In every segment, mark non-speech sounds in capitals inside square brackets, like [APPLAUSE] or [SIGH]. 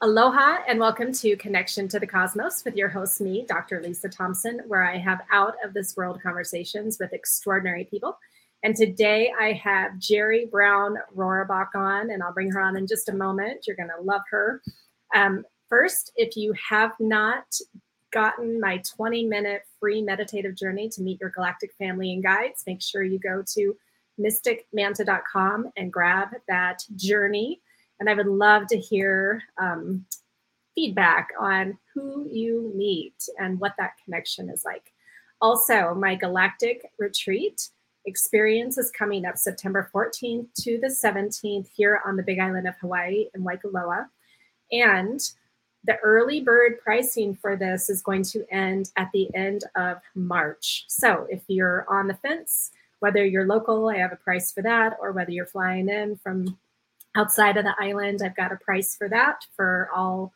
Aloha and welcome to Connection to the Cosmos with your host, me, Dr. Lisa Thompson, where I have out of this world conversations with extraordinary people. And today I have Jerry Brown Rohrabaugh on, and I'll bring her on in just a moment. You're going to love her. Um, first, if you have not gotten my 20 minute free meditative journey to meet your galactic family and guides, make sure you go to mysticmanta.com and grab that journey and I would love to hear um, feedback on who you meet and what that connection is like. Also, my galactic retreat experience is coming up September 14th to the 17th here on the Big Island of Hawaii in Waikoloa. And the early bird pricing for this is going to end at the end of March. So if you're on the fence, whether you're local, I have a price for that, or whether you're flying in from outside of the island. I've got a price for that for all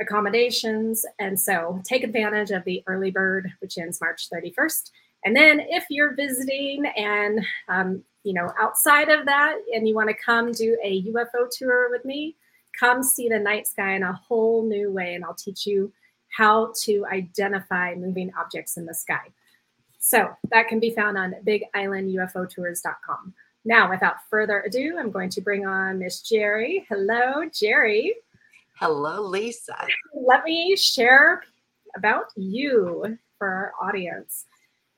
accommodations. And so take advantage of the early bird, which ends March 31st. And then if you're visiting and, um, you know, outside of that, and you want to come do a UFO tour with me, come see the night sky in a whole new way. And I'll teach you how to identify moving objects in the sky. So that can be found on bigislandUFOtours.com. Now, without further ado, I'm going to bring on Miss Jeri. Hello, Jeri. Hello, Lisa. Let me share about you for our audience.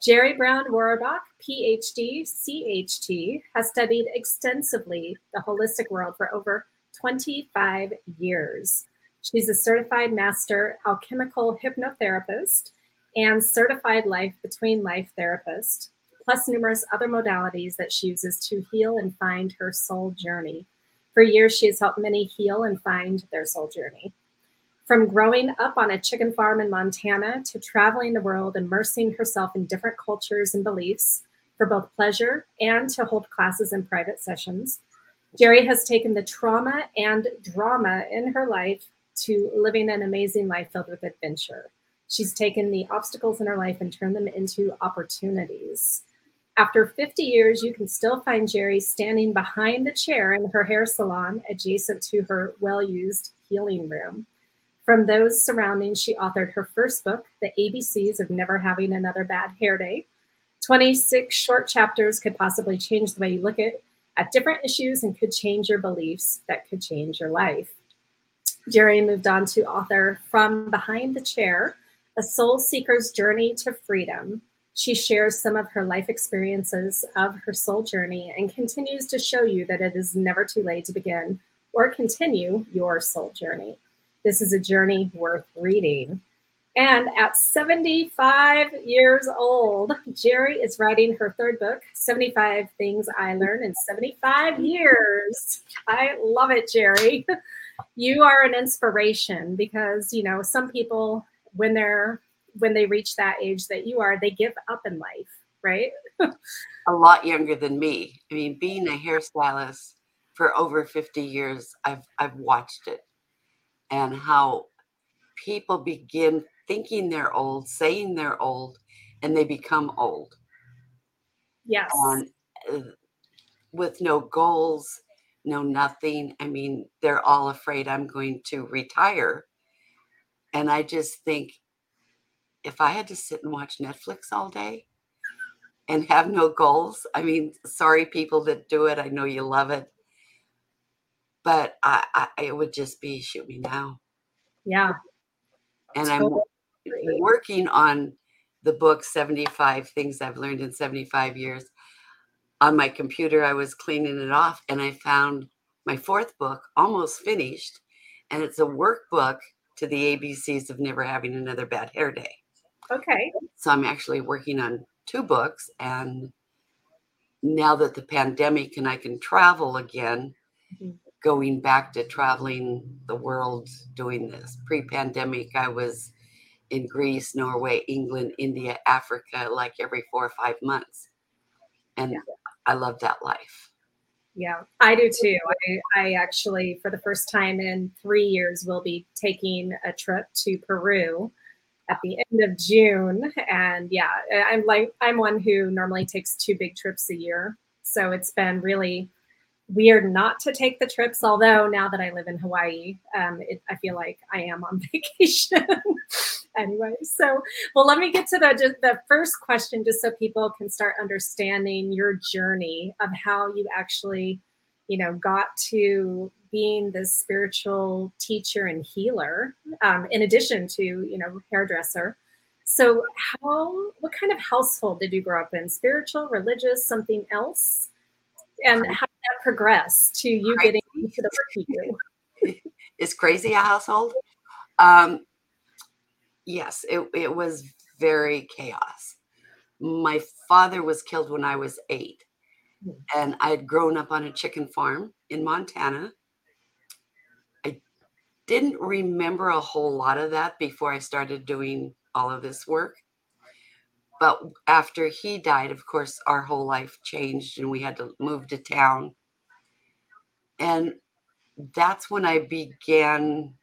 Jeri Brown-Roraback, PhD, CHT, has studied extensively the holistic world for over 25 years. She's a certified master alchemical hypnotherapist and certified life between life therapist plus numerous other modalities that she uses to heal and find her soul journey. For years, she has helped many heal and find their soul journey. From growing up on a chicken farm in Montana to traveling the world, immersing herself in different cultures and beliefs for both pleasure and to hold classes and private sessions, Jeri has taken the trauma and drama in her life to living an amazing life filled with adventure. She's taken the obstacles in her life and turned them into opportunities. After 50 years, you can still find Jeri standing behind the chair in her hair salon adjacent to her well used healing room. From those surroundings, she authored her first book, The ABCs of Never Having Another Bad Hair Day. 26 short chapters could possibly change the way you look at, at different issues and could change your beliefs that could change your life. Jeri moved on to author From Behind the Chair A Soul Seeker's Journey to Freedom she shares some of her life experiences of her soul journey and continues to show you that it is never too late to begin or continue your soul journey. This is a journey worth reading. And at 75 years old, Jeri is writing her third book, 75 Things I Learned in 75 Years. I love it, Jeri. [LAUGHS] You are an inspiration because, you know, some people, when they're when they reach that age that you are, they give up in life, right? [LAUGHS] a lot younger than me. I mean, being a hairstylist for over 50 years, I've I've watched it and how people begin thinking they're old, saying they're old, and they become old. Yes. And uh, with no goals, no nothing. I mean, they're all afraid I'm going to retire. And I just think if I had to sit and watch Netflix all day and have no goals, I mean, sorry, people that do it, I know you love it, but I, I it would just be shoot me now. Yeah. And totally. I'm working on the book 75 Things I've Learned in 75 Years. On my computer, I was cleaning it off and I found my fourth book almost finished. And it's a workbook to the ABCs of never having another bad hair day. Okay. So I'm actually working on two books. And now that the pandemic and I can travel again, mm-hmm. going back to traveling the world doing this. Pre pandemic, I was in Greece, Norway, England, India, Africa, like every four or five months. And yeah. I love that life. Yeah, I do too. I, I actually, for the first time in three years, will be taking a trip to Peru at the end of June. And yeah, I'm like I'm one who normally takes two big trips a year. So it's been really weird not to take the trips. Although now that I live in Hawaii, um, it, I feel like I am on [LAUGHS] vacation anyway. So, well, let me get to the the first question, just so people can start understanding your journey of how you actually, you know, got to being this spiritual teacher and healer, um, in addition to you know hairdresser. So, how what kind of household did you grow up in? Spiritual, religious, something else? And how did that progress to you crazy. getting into the work you do? [LAUGHS] Is crazy a household? Um, yes, it, it was very chaos. My father was killed when I was eight, hmm. and I had grown up on a chicken farm in Montana didn't remember a whole lot of that before I started doing all of this work. But after he died, of course, our whole life changed and we had to move to town. And that's when I began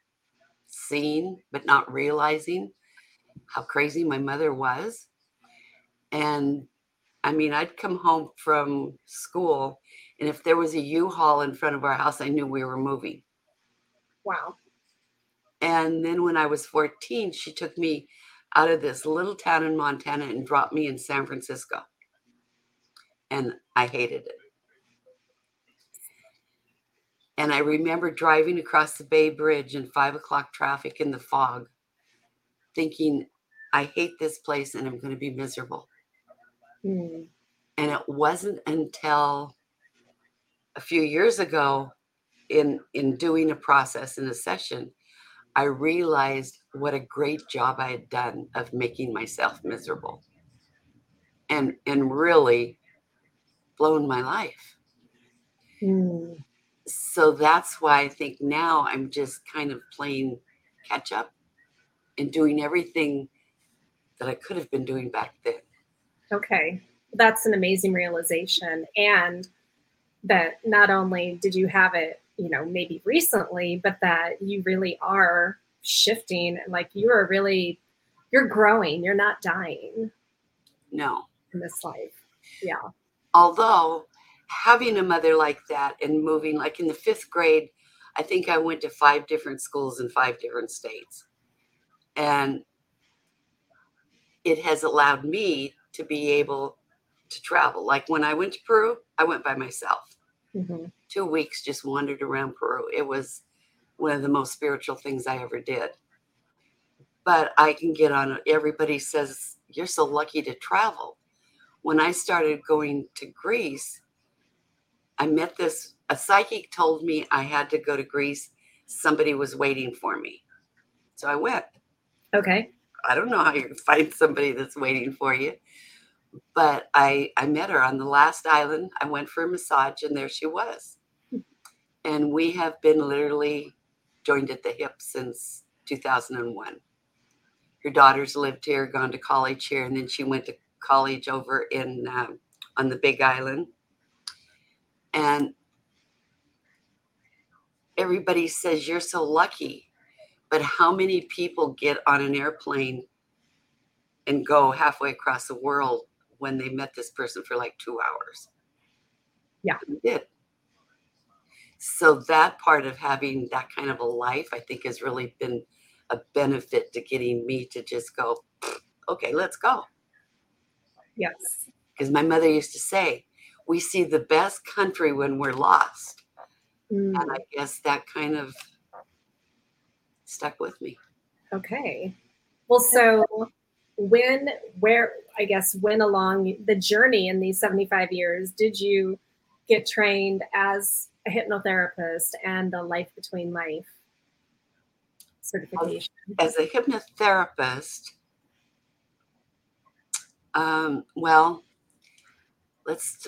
seeing, but not realizing how crazy my mother was. And I mean, I'd come home from school, and if there was a U Haul in front of our house, I knew we were moving. Wow. And then when I was 14, she took me out of this little town in Montana and dropped me in San Francisco. And I hated it. And I remember driving across the Bay Bridge in five o'clock traffic in the fog, thinking, I hate this place and I'm going to be miserable. Mm. And it wasn't until a few years ago in in doing a process in a session I realized what a great job I had done of making myself miserable and and really blown my life. Mm. So that's why I think now I'm just kind of playing catch up and doing everything that I could have been doing back then. Okay. That's an amazing realization. And that not only did you have it you know maybe recently but that you really are shifting and like you are really you're growing you're not dying. No. In this life. Yeah. Although having a mother like that and moving like in the fifth grade i think i went to five different schools in five different states. And it has allowed me to be able to travel. Like when i went to peru i went by myself mm-hmm two weeks just wandered around Peru. It was one of the most spiritual things I ever did. But I can get on Everybody says, You're so lucky to travel. When I started going to Greece, I met this, a psychic told me I had to go to Greece. Somebody was waiting for me. So I went. Okay. I don't know how you find somebody that's waiting for you but I I met her on the last island. I went for a massage, and there she was. And we have been literally joined at the hip since 2001. Her daughters lived here, gone to college here, and then she went to college over in uh, on the Big Island. And everybody says you're so lucky, but how many people get on an airplane and go halfway across the world when they met this person for like two hours. Yeah. They did. So that part of having that kind of a life, I think, has really been a benefit to getting me to just go, okay, let's go. Yes. Because my mother used to say, we see the best country when we're lost. Mm. And I guess that kind of stuck with me. Okay. Well, so when where i guess when along the journey in these 75 years did you get trained as a hypnotherapist and the life between life certification? As a hypnotherapist um, well let's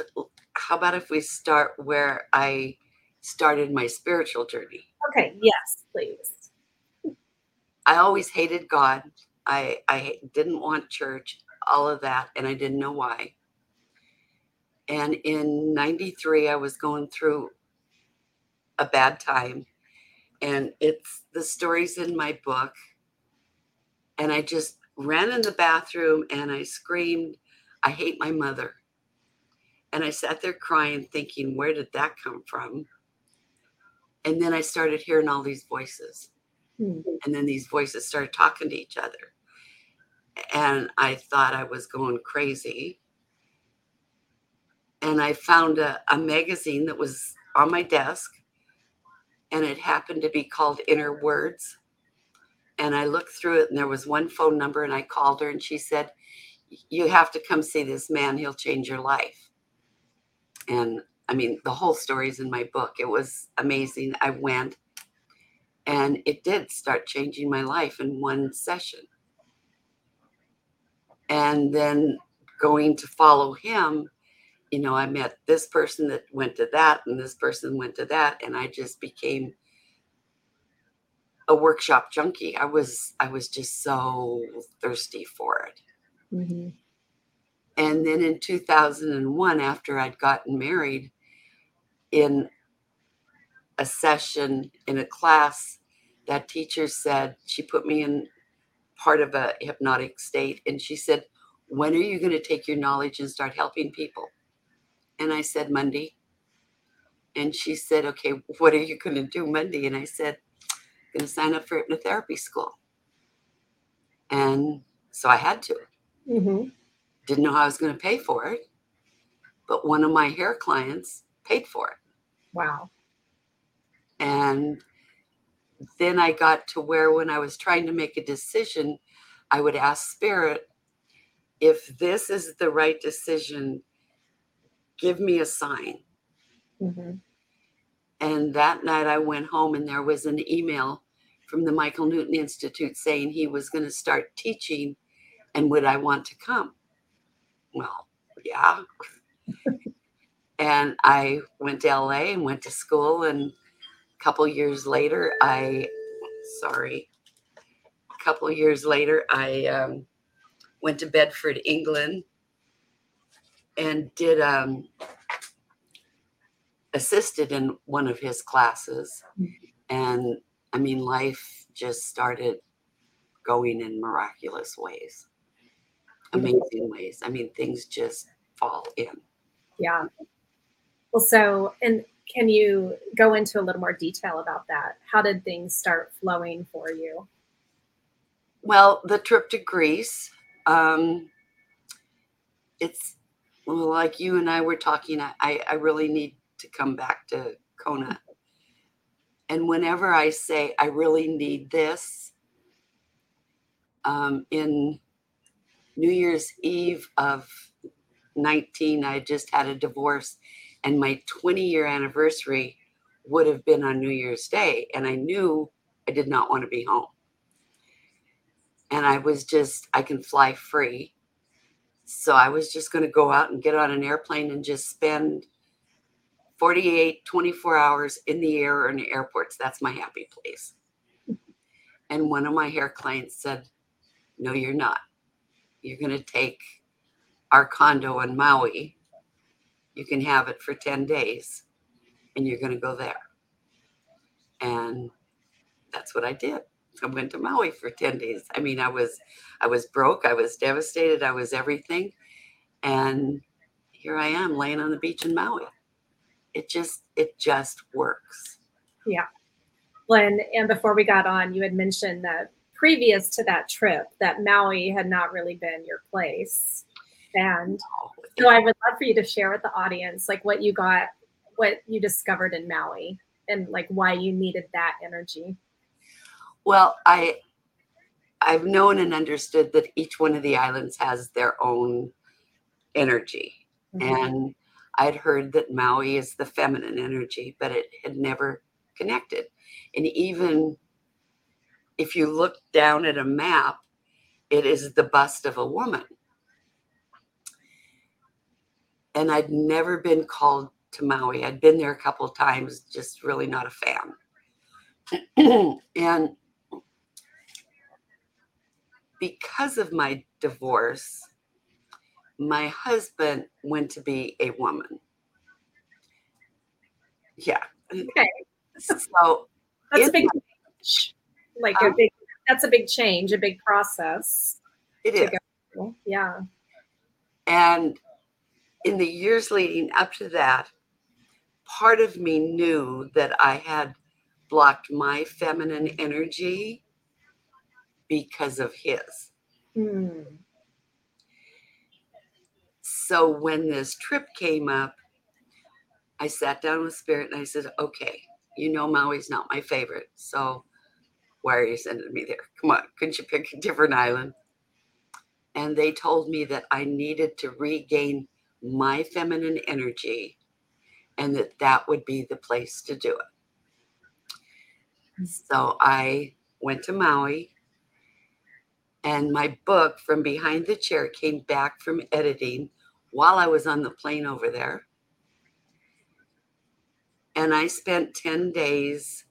how about if we start where i started my spiritual journey? Okay yes please. I always hated god I, I didn't want church, all of that, and I didn't know why. And in 93, I was going through a bad time. And it's the stories in my book. And I just ran in the bathroom and I screamed, I hate my mother. And I sat there crying, thinking, where did that come from? And then I started hearing all these voices. Hmm. And then these voices started talking to each other. And I thought I was going crazy. And I found a, a magazine that was on my desk, and it happened to be called Inner Words. And I looked through it, and there was one phone number, and I called her, and she said, You have to come see this man. He'll change your life. And I mean, the whole story is in my book. It was amazing. I went, and it did start changing my life in one session. And then going to follow him, you know, I met this person that went to that, and this person went to that, and I just became a workshop junkie. I was I was just so thirsty for it. Mhm. And then in 2001, after I'd gotten married, in a session in a class, that teacher said, she put me in part of a hypnotic state, and she said, When are you going to take your knowledge and start helping people? And I said, Monday. And she said, Okay, what are you going to do Monday? And I said, I'm going to sign up for hypnotherapy school. And so I had to Mhm. didn't know how I was going to pay for it, but one of my hair clients paid for it. Wow. And then I got to where when I was trying to make a decision, I would ask Spirit, if this is the right decision, give me a sign. Mhm. And that night I went home and there was an email from the Michael Newton Institute saying he was going to start teaching and would I want to come? Well, yeah. [LAUGHS] and I went to LA and went to school and couple years later I sorry. A couple years later I um, went to Bedford, England and did um, assisted in one of his classes and i mean life just started going in miraculous ways amazing ways i mean things just fall in Yeah. Well, so, and can you go into a little more detail about that? How did things start flowing for you? well the trip to greece um it's like you and i were talking i i really need to come back to kona and whenever i say i really need this um in new year's eve of 19 i just had a divorce and my 20 year anniversary would have been on new year's day and i knew i did not want to be home and I was just, I can fly free. So I was just going to go out and get on an airplane and just spend 48, 24 hours in the air or in the airports. That's my happy place. [LAUGHS] And one of my hair clients said, No, you're not. You're going to take our condo in Maui. You can have it for 10 days and you're going to go there. And that's what I did. I went to Maui for 10 days. I mean, I was I was broke, I was devastated, I was everything. And here I am laying on the beach in Maui. It just it just works. Yeah. Lynn, and before we got on, you had mentioned that previous to that trip, that Maui had not really been your place. And so I would love for you to share with the audience, like what you got, what you discovered in Maui, and like why you needed that energy. Well, I I've known and understood that each one of the islands has their own energy. Mm-hmm. And I'd heard that Maui is the feminine energy, but it had never connected. And even if you look down at a map, it is the bust of a woman. And I'd never been called to Maui. I'd been there a couple of times, just really not a fan. [CLEARS THROAT] and because of my divorce, my husband went to be a woman. Yeah. Okay. So That's a big change. Like a Um, big that's a big change, a big process. it is. go- Yeah. And in the years leading up to that, part of me knew that I had blocked my feminine energy because of his. Hmm. So when this trip came up, I sat down with Spirit and I said, okay, you know Maui's not my favorite. So why are you sending me there? Come on, couldn't you pick a different island? And they told me that I needed to regain my feminine energy and that that would be the place to do it. So I went to Maui and my book from behind the chair came back from editing while I was on the plane over there. And I spent 10 days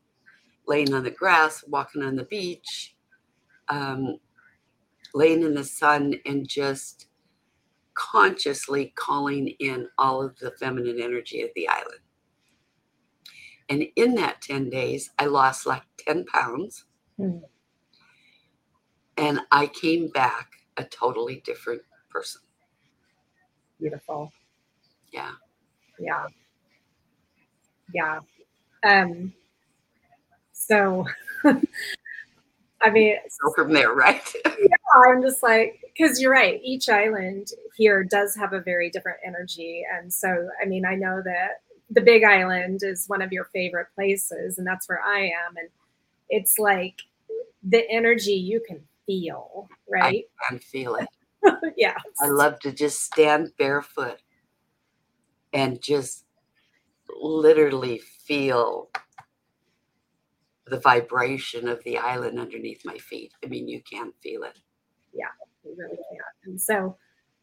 laying on the grass, walking on the beach, um, laying in the sun, and just consciously calling in all of the feminine energy of the island. And in that 10 days, I lost like 10 pounds. Hmm. And I came back a totally different person. Beautiful. Yeah. Yeah. Yeah. Um, so, [LAUGHS] I mean, [LAUGHS] So from there, right? [LAUGHS] Yeah, I'm just like, because you're right. Each island here does have a very different energy. And so, I mean, I know that the Big Island is one of your favorite places, and that's where I am. And it's like the energy you can feel, right? I can feel it. [LAUGHS] yeah. I love to just stand barefoot and just literally feel the vibration of the island underneath my feet. I mean, you can't feel it. Yeah, you really can't. And so,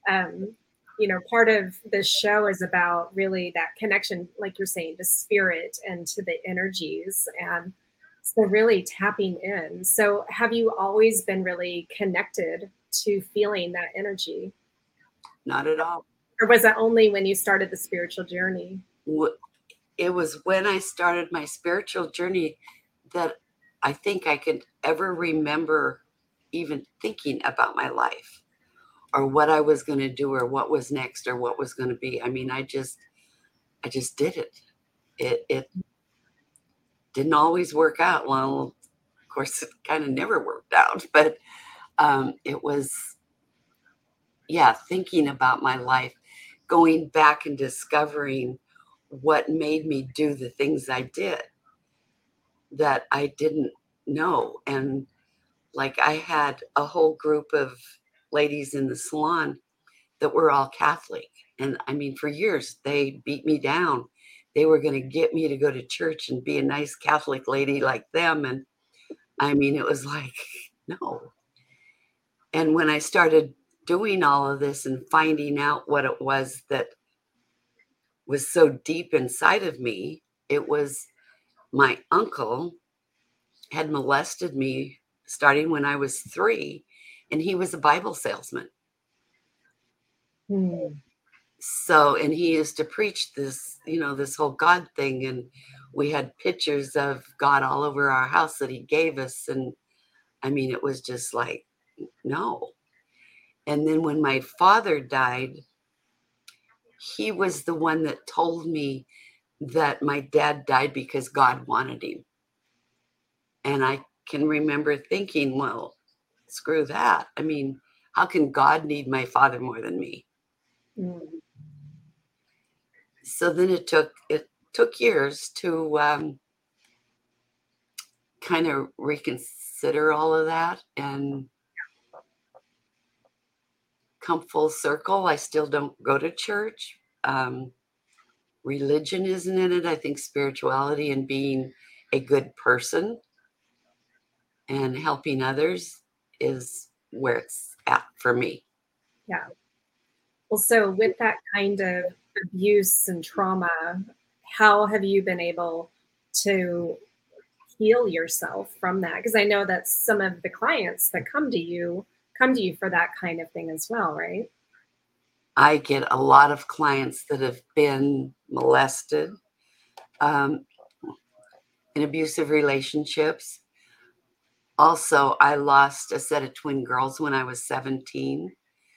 um, you know, part of this show is about really that connection, like you're saying, to spirit and to the energies. And so, really tapping in. So, have you always been really connected to feeling that energy? Not at all. Or was it only when you started the spiritual journey? It was when I started my spiritual journey that I think I could ever remember even thinking about my life or what I was going to do or what was next or what was going to be. I mean, I just I just did it. It it didn't always work out. Well, of course, it kind of never worked out, [LAUGHS] but um, it was yeah, thinking about my life, going back and discovering what made me do the things I did that I didn't know. And like I had a whole group of ladies in the salon that were all Catholic. And I mean, for years, they beat me down. They were going to get me to go to church and be a nice Catholic lady like them. And I mean, it was like, [LAUGHS] no. And when I started doing all of this and finding out what it was that was so deep inside of me, it was my uncle had molested me starting when I was three, and he was a Bible salesman. Hmm. So, and he used to preach this, you know, this whole God thing, and we had pictures of God all over our house that he gave us. And I mean, it was just like, no. And then when my father died, he was the one that told me that my dad died because God wanted him. And I can remember thinking, well, screw that. I mean, how can God need my father more than me? Hmm. So then it took it took years to um, kind of reconsider all of that and come full circle. I still don't go to church. Um, religion isn't in it. I think spirituality and being a good person and helping others is where it's at for me. Yeah. Well, so with that kind of abuse and trauma, how have you been able to heal yourself from that? Because I know that some of the clients that come to you come to you for that kind of thing as well, right? I get a lot of clients that have been molested um, in abusive relationships. Also, I lost a set of twin girls when I was 17.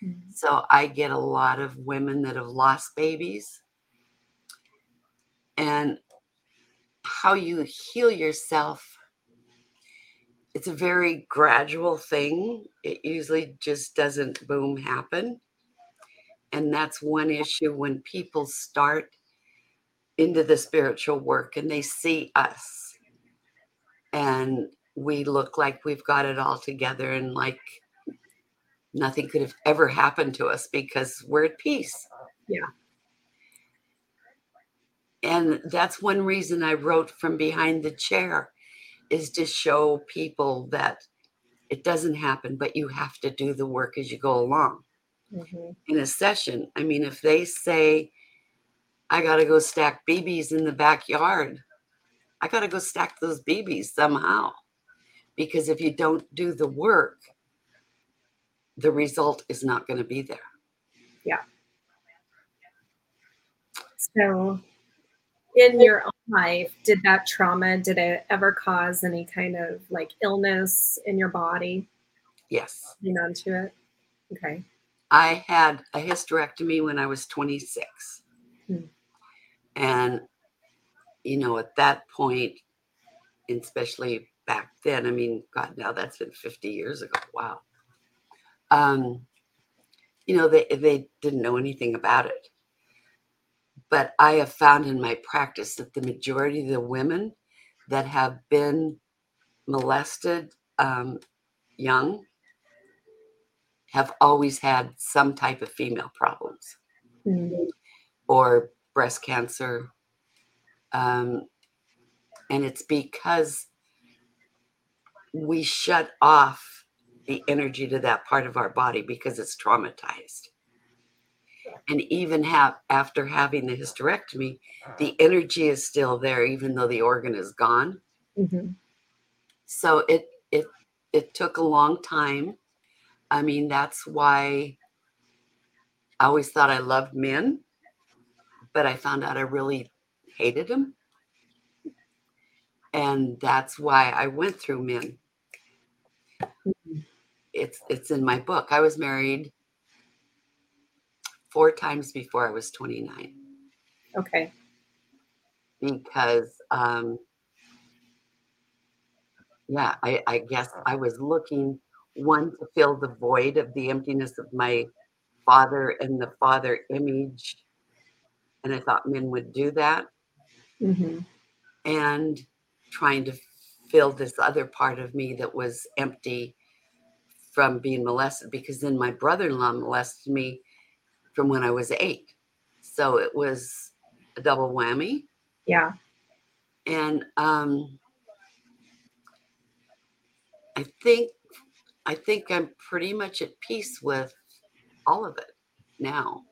Mm-hmm. So I get a lot of women that have lost babies. And how you heal yourself, it's a very gradual thing. It usually just doesn't boom happen. And that's one issue when people start into the spiritual work and they see us and we look like we've got it all together and like nothing could have ever happened to us because we're at peace. Yeah. And that's one reason I wrote from behind the chair is to show people that it doesn't happen, but you have to do the work as you go along. Mm-hmm. In a session, I mean, if they say, I got to go stack BBs in the backyard, I got to go stack those BBs somehow. Because if you don't do the work, the result is not going to be there. Yeah. So, in your own life, did that trauma, did it ever cause any kind of like illness in your body? Yes. You onto it? Okay. I had a hysterectomy when I was 26. Hmm. And, you know, at that point, especially back then, I mean, God, now that's been 50 years ago. Wow. Um, you know, they, they didn't know anything about it. But I have found in my practice that the majority of the women that have been molested um, young have always had some type of female problems mm-hmm. or breast cancer. Um, and it's because we shut off the energy to that part of our body because it's traumatized. And even have after having the hysterectomy, the energy is still there, even though the organ is gone. Mm-hmm. So it it it took a long time. I mean, that's why I always thought I loved men, but I found out I really hated them. And that's why I went through men it's it's in my book. I was married four times before I was 29. Okay. Because um yeah, I, I guess I was looking one to fill the void of the emptiness of my father and the father image. And I thought men would do that. Mm-hmm. And trying to fill this other part of me that was empty from being molested because then my brother-in-law molested me from when I was eight. So it was a double whammy. Yeah. And um I think I think I'm pretty much at peace with all of it now.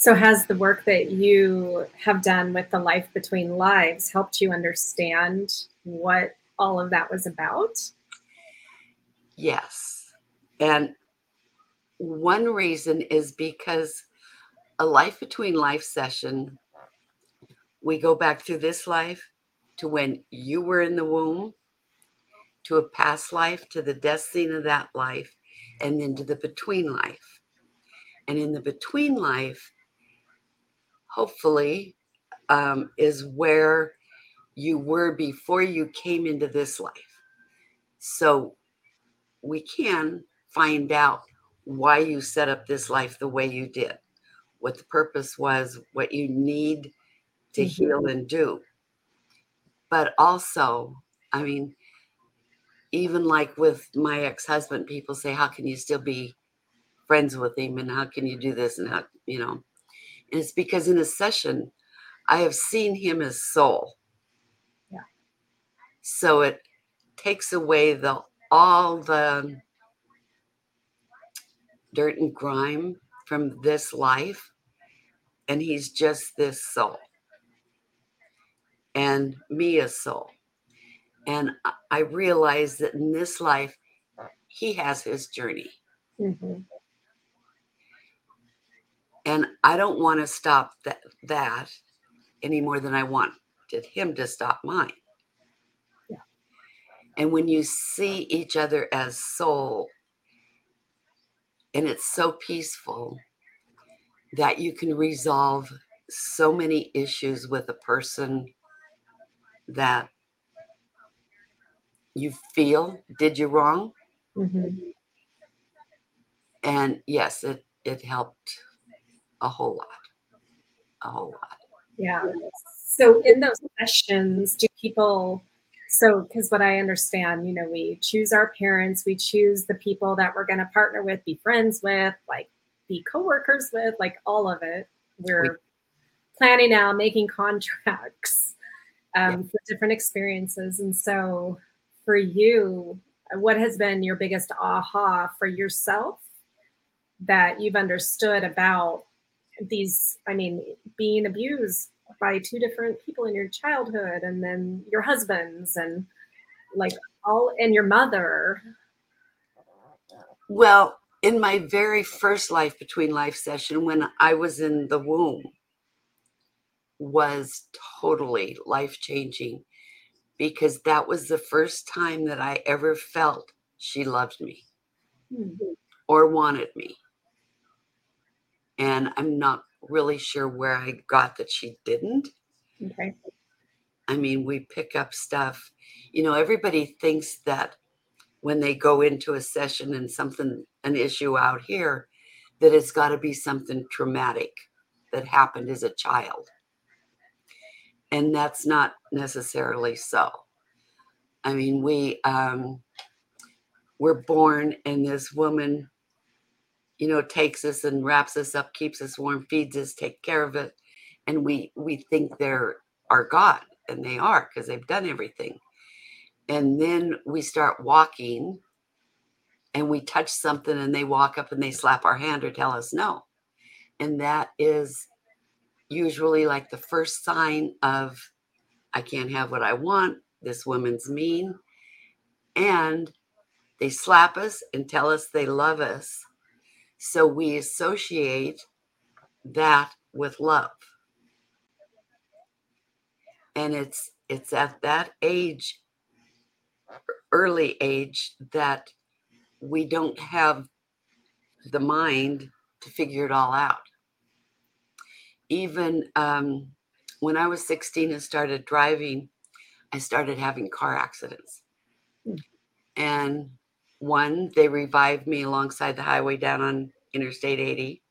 So has the work that you have done with the life between lives helped you understand what all of that was about? Yes. And one reason is because a life between life session, we go back through this life to when you were in the womb, to a past life, to the death scene of that life, and then to the between life. And in the between life, hopefully, um, is where you were before you came into this life. So we can find out why you set up this life the way you did, what the purpose was, what you need to mm-hmm. heal and do. But also, I mean, even like with my ex husband, people say, How can you still be friends with him? And how can you do this? And how, you know, and it's because in a session, I have seen him as soul. Yeah. So it takes away the all the dirt and grime from this life, and he's just this soul, and me a soul. And I realize that in this life, he has his journey. Mm-hmm. And I don't want to stop that, that any more than I wanted him to stop mine. And when you see each other as soul, And it's so peaceful that you can resolve so many issues with a person that you feel did you wrong. Mm-hmm. And yes, it, it helped a whole lot. A whole lot. Yeah. So in those sessions, do people so because what i understand you know we choose our parents we choose the people that we're going to partner with be friends with like be coworkers with like all of it we're we, planning out making contracts um, yeah. for different experiences and so for you what has been your biggest aha for yourself that you've understood about these i mean being abused by two different people in your childhood and then your husbands and like all and your mother well in my very first life between life session when i was in the womb was totally life changing because that was the first time that i ever felt she loved me mm-hmm. or wanted me and i'm not really sure where I got that she didn't. Okay. I mean, we pick up stuff. You know, everybody thinks that when they go into a session and something, an issue out here, that it's got to be something traumatic that happened as a child. And that's not necessarily so. I mean, we um, were born, and this woman you know, takes us and wraps us up, keeps us warm, feeds us, take care of it. And we we think they're our God, and they are because they've done everything. And then we start walking and we touch something and they walk up and they slap our hand or tell us no. And that is usually like the first sign of I can't have what I want. This woman's mean. And they slap us and tell us they love us so we associate that with love. And it's it's at that age, early age, that we don't have the mind to figure it all out. Even um, when I was 16 and started driving, I started having car accidents. Hmm. And one, they revived me alongside the highway down on Interstate 80.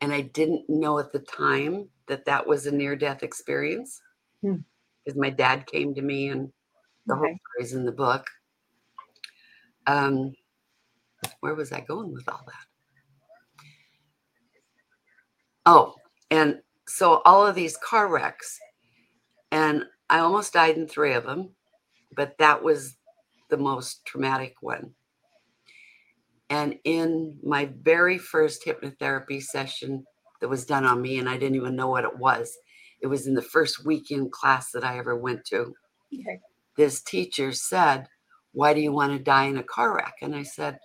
And I didn't know at the time that that was a near death experience because hmm. my dad came to me and the okay. whole story's in the book. Um, where was I going with all that? Oh, and so all of these car wrecks, and I almost died in three of them, but that was the most traumatic one. And in my very first hypnotherapy session that was done on me, and I didn't even know what it was, it was in the first weekend class that I ever went to. Okay. This teacher said, Why do you want to die in a car wreck? And I said,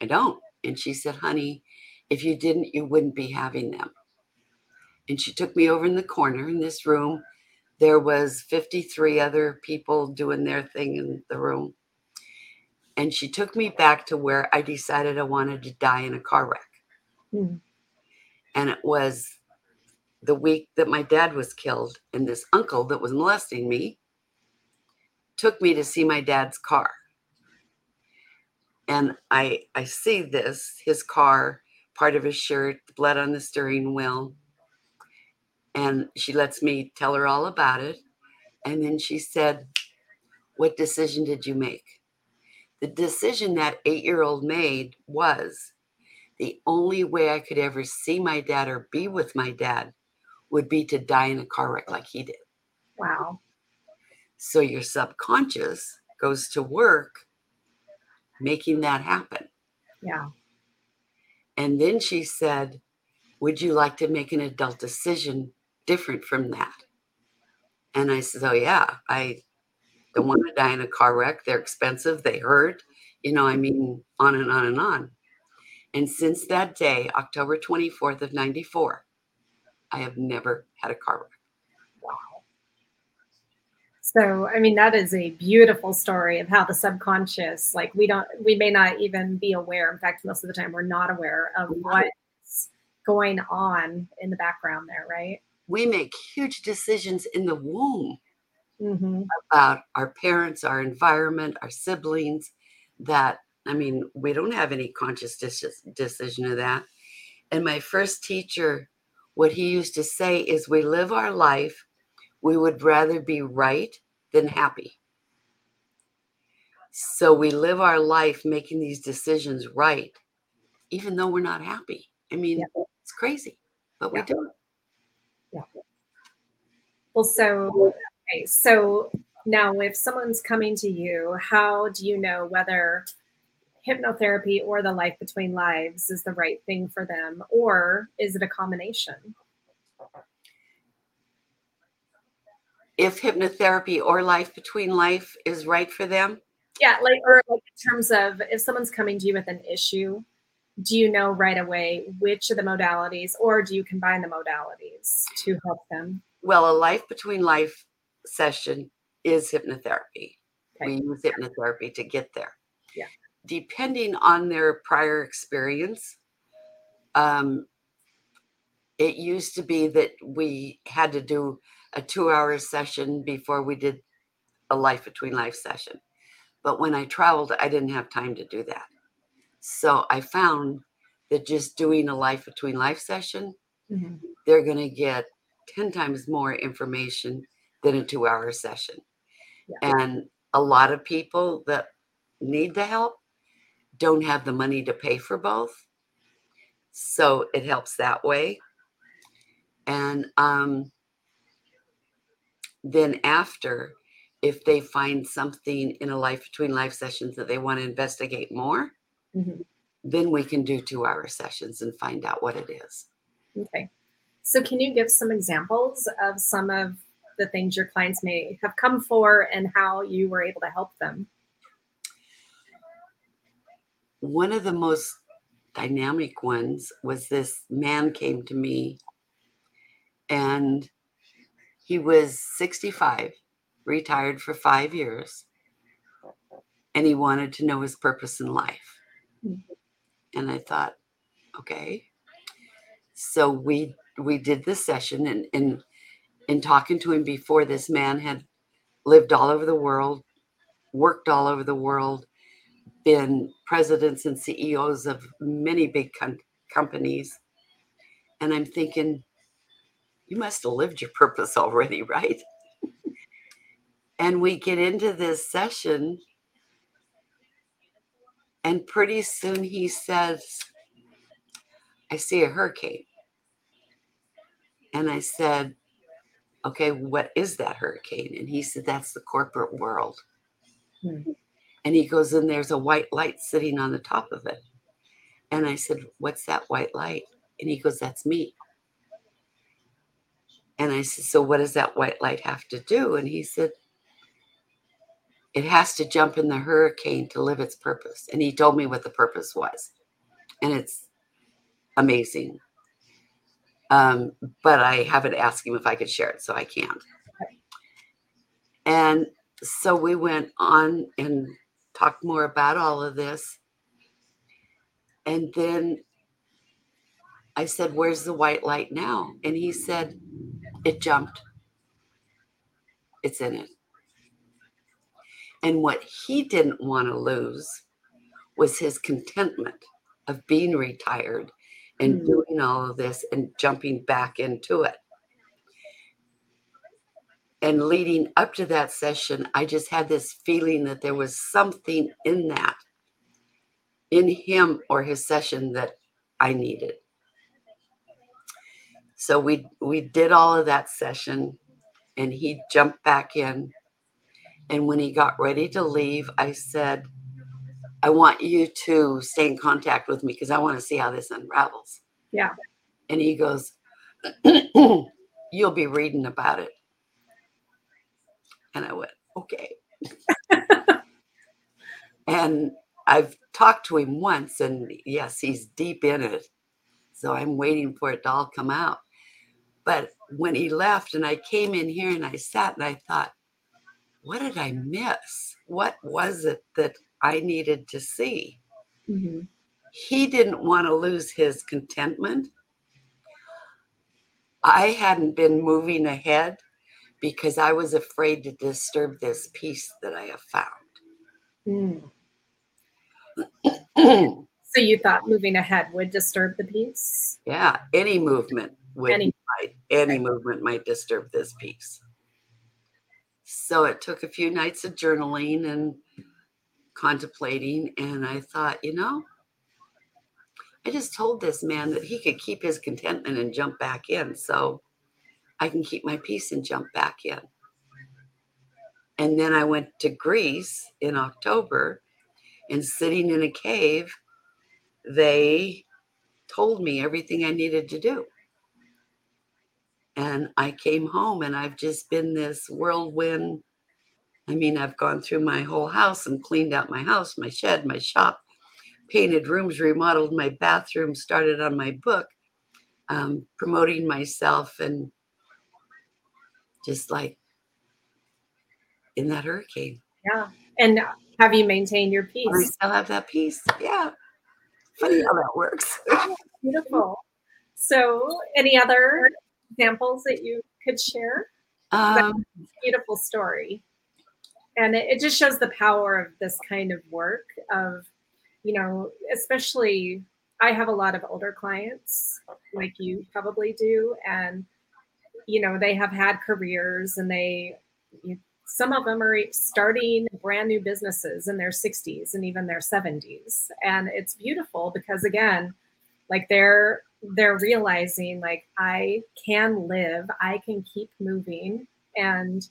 I don't. And she said, Honey, if you didn't, you wouldn't be having them. And she took me over in the corner in this room there was 53 other people doing their thing in the room. And she took me back to where i decided i wanted to die in a car wreck. Mm-hmm. and it was the week that my dad was killed and this uncle that was molesting me took me to see my dad's car. And i i see this his car part of his shirt blood on the steering wheel and she lets me tell her all about it. And then she said, What decision did you make? The decision that eight year old made was the only way I could ever see my dad or be with my dad would be to die in a car wreck like he did. Wow. So your subconscious goes to work making that happen. Yeah. And then she said, Would you like to make an adult decision different from that. And I said, Oh, yeah, I don't want to die in a car wreck. They're expensive, they hurt, you know, I mean, on and on and on. And since that day, October 24th of 94, I have never had a car wreck. Wow. So, I mean, that is a beautiful story of how the subconscious, like we don't, we may not even be aware. In fact, most of the time we're not aware of what's going on in the background there, right? We make huge decisions in the womb Mm-hmm. about our parents, our environment, our siblings. That, I mean, we don't have any conscious deci- decision of that. And my first teacher, what he used to say is, we live our life, we would rather be right than happy. So we live our life making these decisions right, even though we're not happy. I mean, Yeah. it's crazy, but we Yeah. do. Well, so okay, so now if someone's coming to you, how do you know whether hypnotherapy or the life between lives is the right thing for them, or is it a combination? If hypnotherapy or life between life is right for them, Yeah, like or like in terms of if someone's coming to you with an issue, do you know right away which of the modalities, or do you combine the modalities to help them? Well, a life between life session is hypnotherapy. Okay. We use hypnotherapy to get there. Yeah. Depending on their prior experience, um, it used to be that we had to do a two hour session before we did a life between life session. But when I traveled, I didn't have time to do that. So I found that just doing a life between life session, Mhm. they're going to get 10 times more information than a two hour session. Yeah. And a lot of people that need the help don't have the money to pay for both. So it helps that way. And um, then after, if they find something in a life between life sessions that they want to investigate more, Mhm. then we can do two hour sessions and find out what it is. Okay. So, can you give some examples of some of the things your clients may have come for and how you were able to help them? one of the most dynamic ones was this man came to me and he was 65 retired for five years and he wanted to know his purpose in life Mhm. and i thought okay so we we did this session and in talking to him before this man had lived all over the world worked all over the world been presidents and CEOs of many big com- companies. And I'm thinking, you must have lived your purpose already, [LAUGHS] right? and we get into this session, and pretty soon he says, I see a hurricane. And I said, Okay, what is that hurricane? And he said, That's the corporate world. Hmm. And he goes, and there's a white light sitting on the top of it. And I said, What's that white light? And he goes, That's me. And I said, So what does that white light have to do? And he said, It has to jump in the hurricane to live its purpose. And he told me what the purpose was. And it's amazing. Um, but I haven't asked him if I could share it, so I can't. And so we went on and talked more about all of this. And then I said, Where's the white light now? And he said, It jumped. It's in it. And what he didn't want to lose was his contentment of being retired and Mm. doing all of this and jumping back into it. And leading up to that session, I just had this feeling that there was something in that, in him or his session that I needed. So we we did all of that session and he jumped back in. And when he got ready to leave, I said, I want you to stay in contact with me because I want to see how this unravels. Yeah. And he goes, [CLEARS THROAT] You'll be reading about it. And I went, Okay. [LAUGHS] and I've talked to him once, and yes, he's deep in it. So I'm waiting for it to all come out. But when he left, and I came in here and I sat and I thought, what did I miss? What was it that I needed to see? Mm-hmm. He didn't want to lose his contentment. I hadn't been moving ahead because I was afraid to disturb this peace that I have found. Mm. so you thought moving ahead would disturb the peace? Yeah, any movement would any, might, any movement might disturb this peace. So it took a few nights of journaling and contemplating, and I thought, you know, I just told this man that he could keep his contentment and jump back in. So I can keep my peace and jump back in. And then I went to Greece in October and sitting in a cave, they told me everything I needed to do. And I came home and I've just been this whirlwind. I mean, I've gone through my whole house and cleaned out my house, my shed, my shop, painted rooms, remodeled my bathroom, started on my book, um, promoting myself, and just like in that hurricane. Yeah. And have you maintained your peace? I still have that peace. Yeah. Funny how that works. [LAUGHS] Beautiful. So, any other examples that you could share? Um, beautiful story. And it, it just shows the power of this kind of work of, you know, especially I have a lot of older clients like you probably do. And, you know, they have had careers and they, you, some of them are starting brand new businesses in their 60s and even their 70s. And it's beautiful because, again, like they're they're realizing like I can live, I can keep moving. And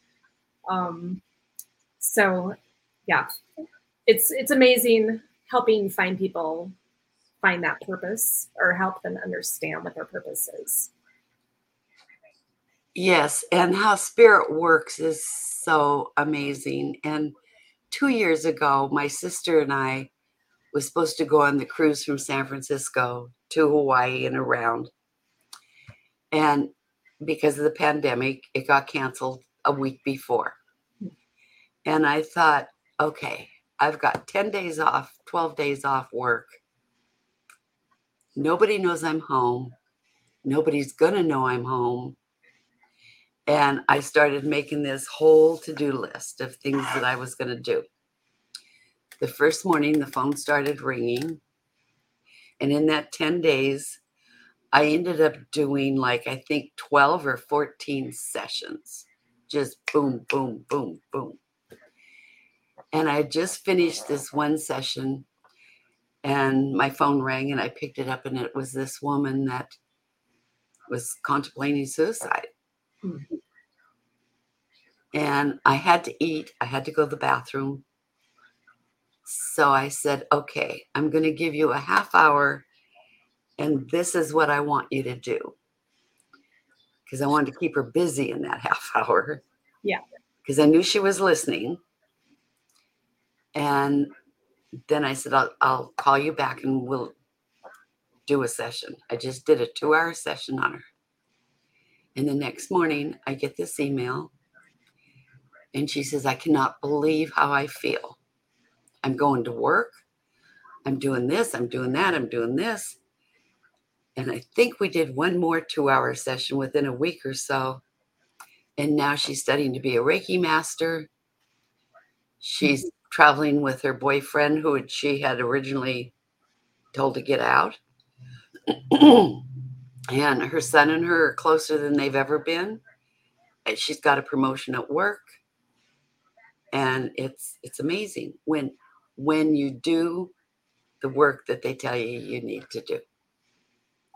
um, so yeah, it's it's amazing helping find people find that purpose or help them understand what their purpose is. Yes, and how spirit works is so amazing. And two years ago, my sister and I was supposed to go on the cruise from San Francisco to Hawaii and around. And because of the pandemic, it got canceled a week before. And I thought, okay, I've got 10 days off, 12 days off work. Nobody knows I'm home. Nobody's going to know I'm home. And I started making this whole to do list of things that I was going to do. The first morning, the phone started ringing. And in that 10 days, I ended up doing like, I think 12 or 14 sessions. Just boom, boom, boom, boom. And I just finished this one session and my phone rang and I picked it up and it was this woman that was contemplating suicide. Mm-hmm. And I had to eat, I had to go to the bathroom. So I said, okay, I'm going to give you a half hour, and this is what I want you to do. Because I wanted to keep her busy in that [LAUGHS] half hour. Yeah. Because I knew she was listening. And then I said, I'll, I'll call you back and we'll do a session. I just did a two hour session on her. And the next morning, I get this email, and she says, I cannot believe how I feel. I'm going to work. I'm doing this. I'm doing that. I'm doing this. And I think we did one more two hour session within a week or so. And now she's studying to be a Reiki master. She's. Traveling with her boyfriend, who she had originally told to get out. [CLEARS THROAT] and her son and her are closer than they've ever been. And she's got a promotion at work. And it's it's amazing when when you do the work that they tell you you need to do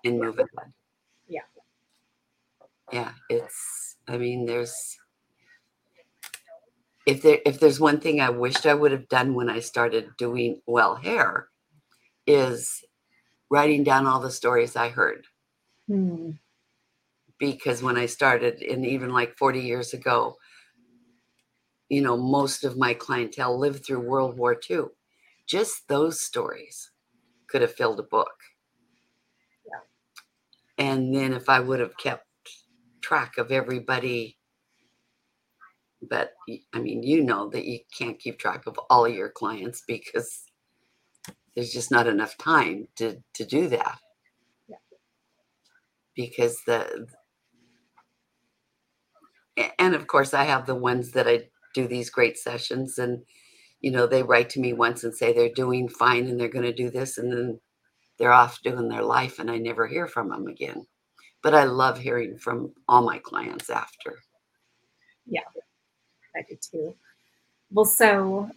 and move ahead. Yeah. Yeah, it's I mean there's if there if there's one thing I wished I would have done when I started doing well hair is writing down all the stories I heard. Hmm. Because when I started and even like 40 years ago, you know, most of my clientele lived through World War II. Just those stories could have filled a book. Yeah. And then if I would have kept track of everybody but I mean, you know that you can't keep track of all of your clients because there's just not enough time to to do that. Yeah. Because the and of course I have the ones that I do these great sessions and you know they write to me once and say they're doing fine and they're going to do this and then they're off doing their life and I never hear from them again. But I love hearing from all my clients after. Yeah. I do too. Well, so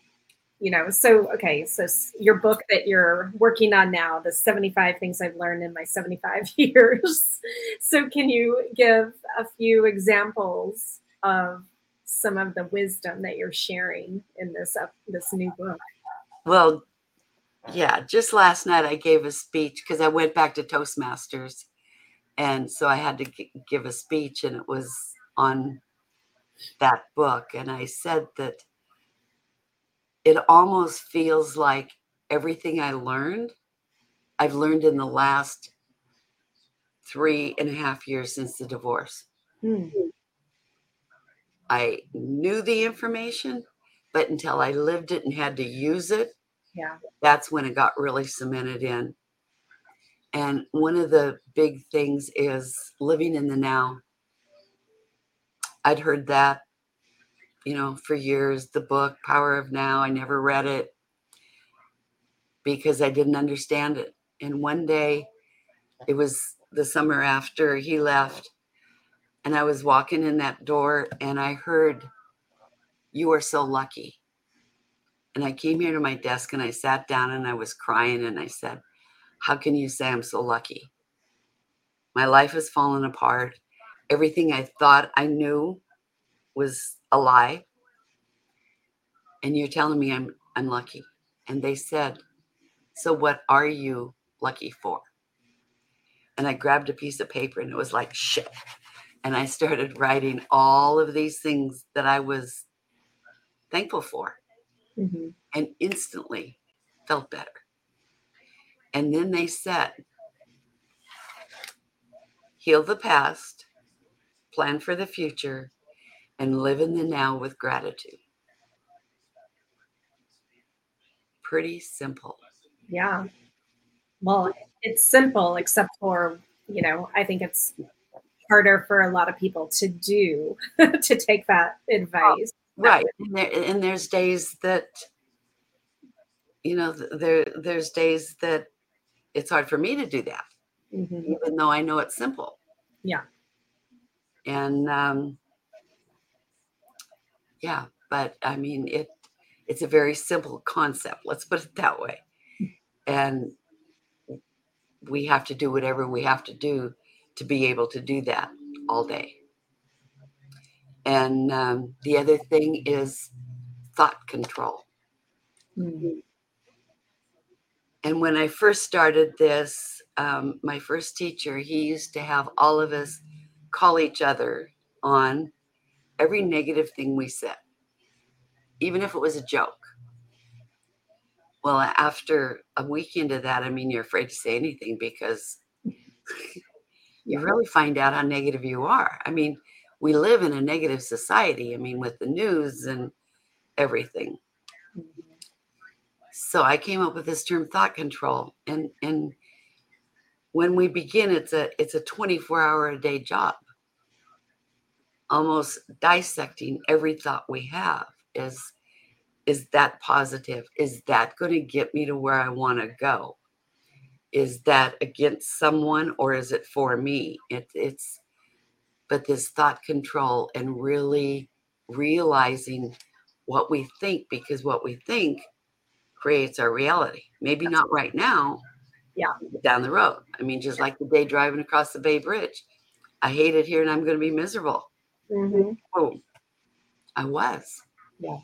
you know, so okay, so your book that you're working on now, the 75 things I've learned in my 75 [LAUGHS] years. so can you give a few examples of some of the wisdom that you're sharing in this uh, this new book? Well, yeah, just last night I gave a speech because I went back to Toastmasters, and so I had to g- give a speech, and it was on that book. And I said that it almost feels like everything I learned, I've learned in the last three and a half years since the divorce. Hmm. I knew the information, but until I lived it and had to use it, yeah, that's when it got really cemented in. And one of the big things is living in the now. I'd heard that you know, for years, the book Power of Now. I never read it because I didn't understand it. And one day, it was the summer after he left, and I was walking in that door and I heard, You are so lucky. And I came here to my desk and I sat down and I was crying and I said, How can you say I'm so lucky? My life has fallen apart. Everything I thought I knew was a lie and you're telling me I'm I'm. And they said, So what are you lucky for? And I grabbed a piece of paper and it was like shit. And I started writing all of these things that I was thankful for. Mm-hmm. And instantly felt better. And then they said, heal the past, plan for the future, and live in the now with gratitude. Pretty simple. Yeah. Well, it's simple, except for, you know, I think it's harder for a lot of people to do [LAUGHS] to take that advice. Oh, right. And, there, and there's days that, you know, there there's days that it's hard for me to do that, mm-hmm. even though I know it's simple. Yeah. And um, yeah but i mean it it's a very simple concept let's put it that way. And we have to do whatever we have to do to be able to do that all day. And um, the other thing is thought control. Mm-hmm. and when i first started this um, my first teacher he used to have all of us call each other on every negative thing we said, even if it was a joke. Well, after a week into that, I mean, you're afraid to say anything because [LAUGHS] you really find out how negative you are. I mean, we live in a negative society. I mean, with the news and everything. Mm-hmm. So I came up with this term thought control. And and when we begin, it's a it's a 24 hour a day job almost dissecting every thought we have. Is is that positive? Is that going to get me to where i want to go? Is that against someone or is it for me? It, it's but this thought control and really realizing what we think because what we think creates our reality. Maybe not right now yeah. down the road. I mean just like the day driving across the bay bridge. I hate it here and i'm going to be miserable Mm-hmm. Oh, I was. Yeah.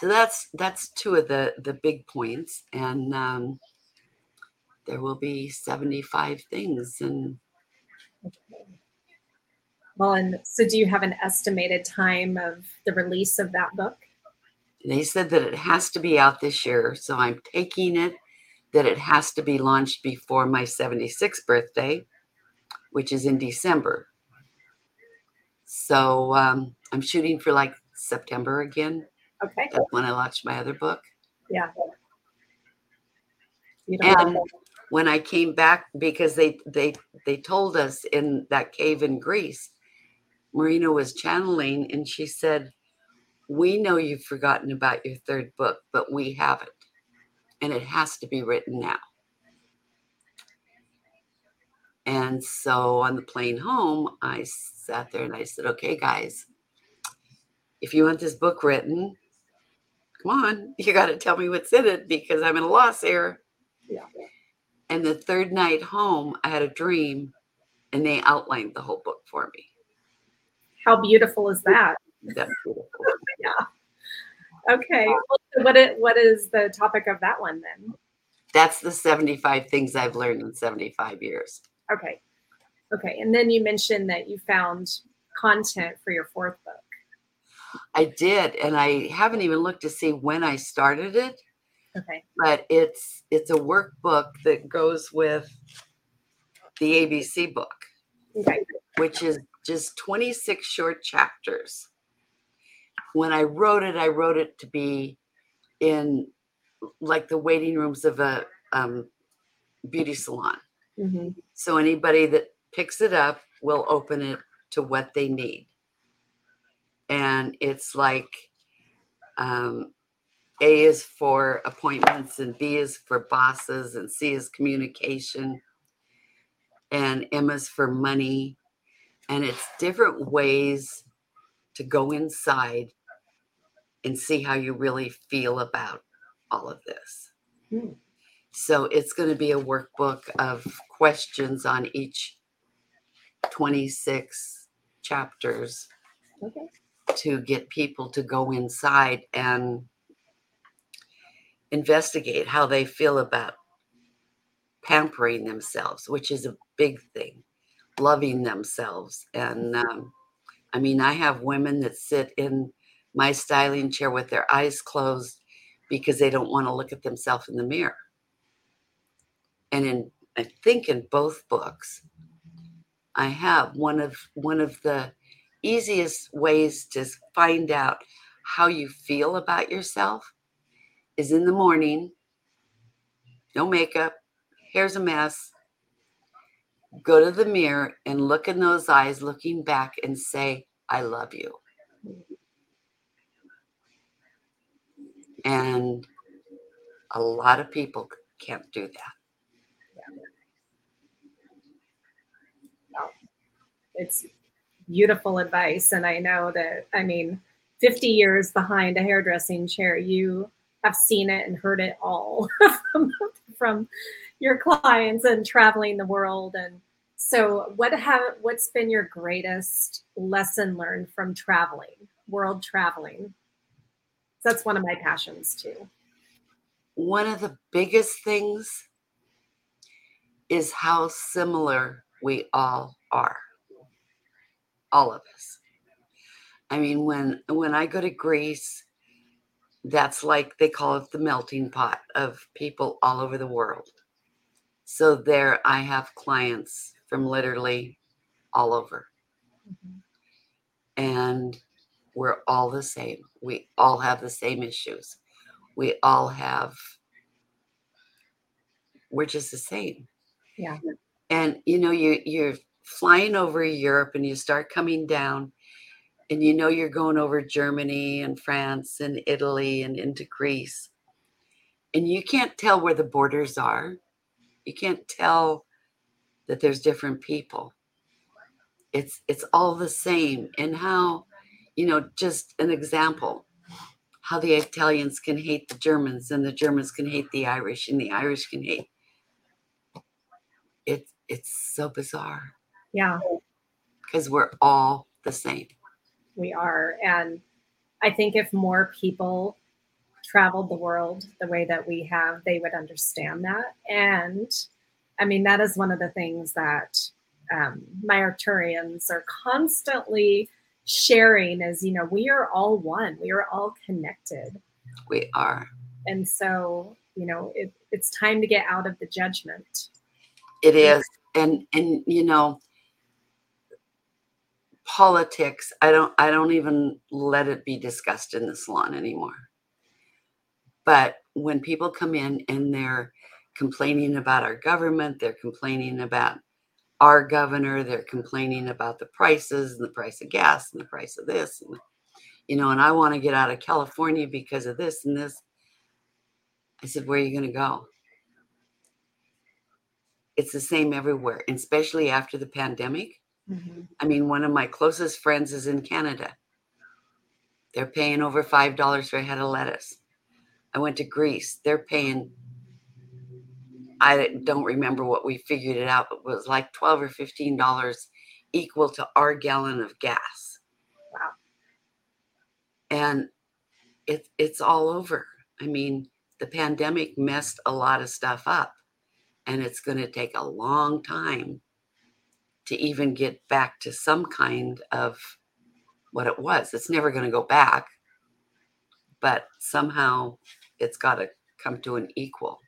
So that's that's two of the the big points, and um, there will be seventy five things. And well, and so do you have an estimated time of the release of that book? They said that it has to be out this year, so I'm taking it that it has to be launched before my 76th birthday which is in December. So um, I'm shooting for like September again. Okay. That's when I launched my other book. Yeah. And when I came back, because they they they told us in that cave in Greece, Marina was channeling, and she said, "We know you've forgotten about your third book, but we haven't, and it has to be written now." And so on the plane home, I sat there and I said, "Okay, guys, if you want this book written, come on, [LAUGHS] you got to tell me what's in it because I'm in a loss here." Yeah. And the third night home, I had a dream, and they outlined the whole book for me. How beautiful is that? That's beautiful. [LAUGHS] yeah. Okay. What it, what is the topic of that one then? That's the 75 things I've learned in 75 years. Okay. Okay. And then you mentioned that you found content for your fourth book. I did, and I haven't even looked to see when I started it. Okay. But it's it's a workbook that goes with the ABC book. Okay. Which is just 26 short chapters. When I wrote it, I wrote it to be in like the waiting rooms of a um, beauty salon. Mm-hmm. So anybody that picks it up will open it to what they need. And it's like um, A is for appointments, and B is for bosses, and C is communication, and M is for money. And it's different ways to go inside and see how you really feel about all of this. Hmm. So it's going to be a workbook of questions on each 26 chapters Okay. to get people to go inside and investigate how they feel about pampering themselves, which is a big thing, loving themselves. And um, I mean, I have women that sit in my styling chair with their eyes closed because they don't want to look at themselves in the mirror. And in I think in both books, I have one of one of the easiest ways to find out how you feel about yourself is in the morning, no makeup, hair's a mess. Go to the mirror and look in those eyes, looking back and say, I love you. And a lot of people can't do that. It's beautiful advice. And I know that, I mean, 50 years behind a hairdressing chair, you have seen it and heard it all from, [LAUGHS] from your clients and traveling the world. And so what have what's been your greatest lesson learned from traveling, world traveling? That's one of my passions too. One of the biggest things is how similar we all are all of us. I mean, when when I go to Greece, that's like they call it the melting pot of people all over the world. So there I have clients from literally all over. Mm-hmm. And we're all the same. We all have the same issues. We all have we're just the same. Yeah. And you know, you you're flying over Europe and you start coming down and you know you're going over Germany and France and Italy and into Greece. And you can't tell where the borders are. You can't tell that there's different people. It's it's all the same. And how, you know, just an example, how the Italians can hate the Germans and the Germans can hate the Irish and the Irish can hate. It's it's so bizarre. Yeah. Because we're all the same. We are. And I think if more people traveled the world the way that we have, they would understand that. And I mean, that is one of the things that um, my Arcturians are constantly sharing is, you know, we are all one, we are all connected. We are. And so, you know, it, it's time to get out of the judgment. It is. And, and, you know, politics i don't i don't even let it be discussed in the salon anymore. But when people come in and they're complaining about our government they're complaining about our governor they're complaining about the prices and the price of gas and the price of this and you know and i want to get out of california because of this and this. I said where are you going to go? It's the same everywhere and especially after the pandemic Mm-hmm. I mean, one of my closest friends is in Canada. They're paying over $5 for a head of lettuce. I went to Greece. They're paying, I don't remember what we figured it out, but it was like 12 or $15 equal to our gallon of gas. Wow. And it, it's all over. I mean, the pandemic messed a lot of stuff up, and it's going to take a long time to even get back to some kind of what it was. It's never going to go back, but somehow it's got to come to an equal.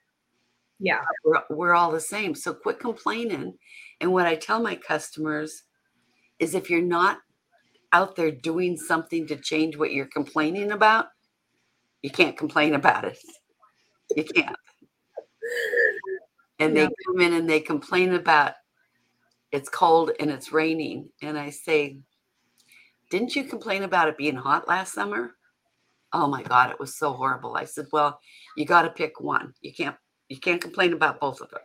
Yeah. We're, we're all the same. So quit complaining. And what I tell my customers is if you're not out there doing something to change what you're complaining about, you can't complain about it. You can't. And they come in and they complain about it's cold and it's raining. And I say, Didn't you complain about it being hot last summer? Oh my God, it was so horrible. I said, Well, you got to pick one. You can't you can't complain about both of them.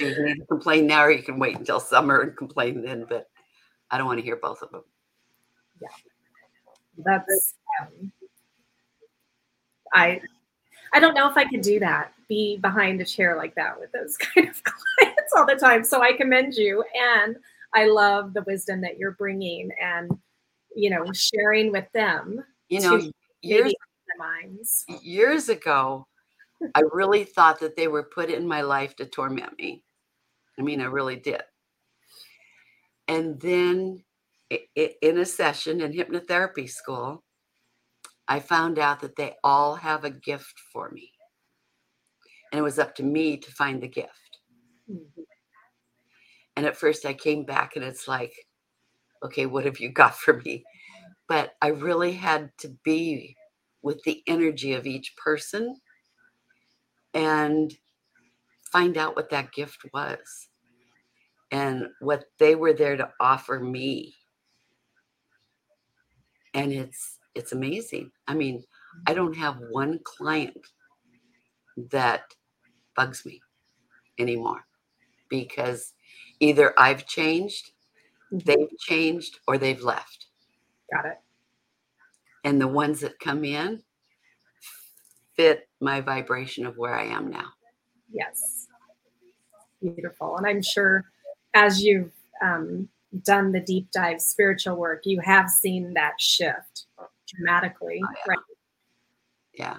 You can either complain now or you can wait until summer and complain then, but I don't want to hear both of them. Yeah. That's um, I I don't know if I could do that, be behind a chair like that with those [LAUGHS] kind of clients all the time. So I commend you. And I love the wisdom that you're bringing and, you know, sharing with them. You know, years, years ago, I really thought that they were put in my life to torment me. I mean, I really did. And then in a session in hypnotherapy school, I found out that they all have a gift for me. And it was up to me to find the gift. And at first I came back and it's like, okay, what have you got for me? But I really had to be with the energy of each person and find out what that gift was and what they were there to offer me. And it's it's amazing. I mean, I don't have one client that bugs me anymore because either I've changed, mm-hmm. they've changed, or they've left. Got it. And the ones that come in fit my vibration of where I am now. Yes. Beautiful. And I'm sure as you've um, done the deep dive spiritual work, you have seen that shift dramatically. Oh, yeah. Right. Yeah.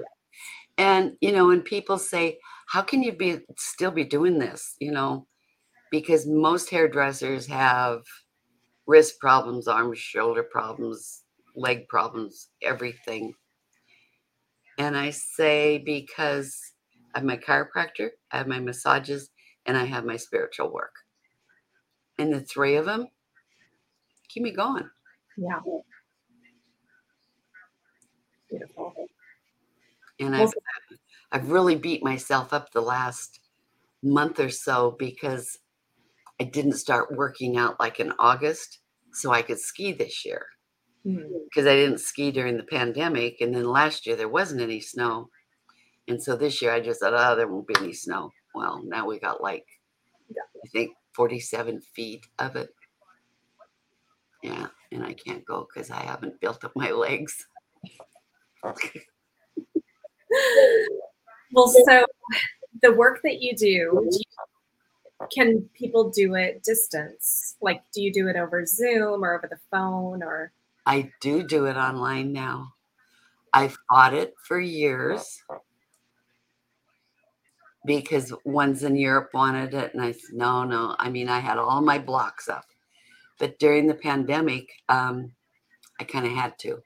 And you know, when people say, "How can you be still be doing this?" You know, because most hairdressers have wrist problems, arms, shoulder problems, leg problems, everything. And I say because I have my chiropractor, I have my massages, and I have my spiritual work. And the three of them keep me going. Yeah. Beautiful. And I've, I've really beat myself up the last month or so because I didn't start working out like in August so I could ski this year because mm-hmm. I didn't ski during the pandemic. And then last year there wasn't any snow. And so this year I just thought, oh, there won't be any snow. Well, now we got like, I think 47 feet of it. Yeah. And I can't go because I haven't built up my legs. [LAUGHS] well, so the work that you do, do you, can people do it distance? Like, do you do it over Zoom or over the phone or? I do do it online now. I've fought it for years because ones in Europe wanted it, and I said, no, no. I mean, I had all my blocks up, but during the pandemic, um, I kind of had to.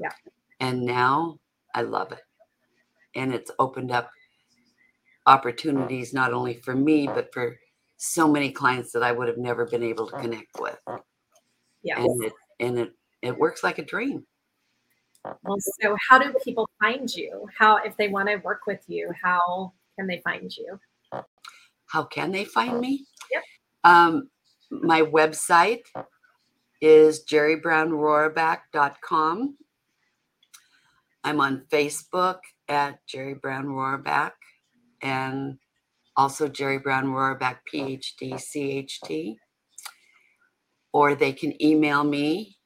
Yeah. And now I love it. And it's opened up opportunities not only for me, but for so many clients that I would have never been able to uh, connect with. Uh. Yeah. and it and it it works like a dream. Uh. Well, so how do people find you? How, if they want to work with you, how can they find you? How can they find me? Yep. Um, my website is jeribrownroraback.com. I'm on Facebook at Jeri Brown Roraback and also Jeri Brown Roraback PhD CHT. Or they can email me